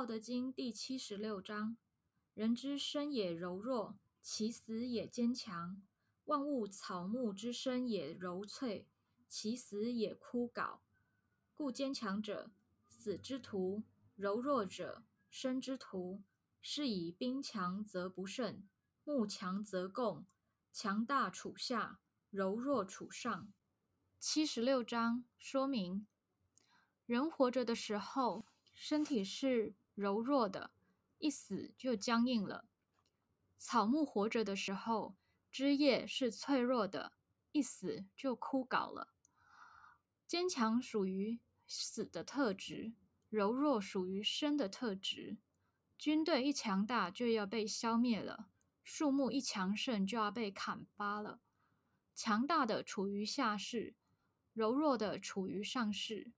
道德经》第七十六章：人之生也柔弱，其死也坚强。万物草木之生也柔脆，其死也枯槁。故坚强者死之徒，柔弱者生之徒。是以兵强则不胜，木强则共。强大处下，柔弱处上。七十六章说明：人活着的时候，身体是柔弱的，一死就僵硬了；草木活着的时候，枝叶是脆弱的，一死就枯槁了。坚强属于死的特质，柔弱属于生的特质。军队一强大就要被消灭了，树木一强盛就要被砍伐了。强大的处于下世，柔弱的处于上世。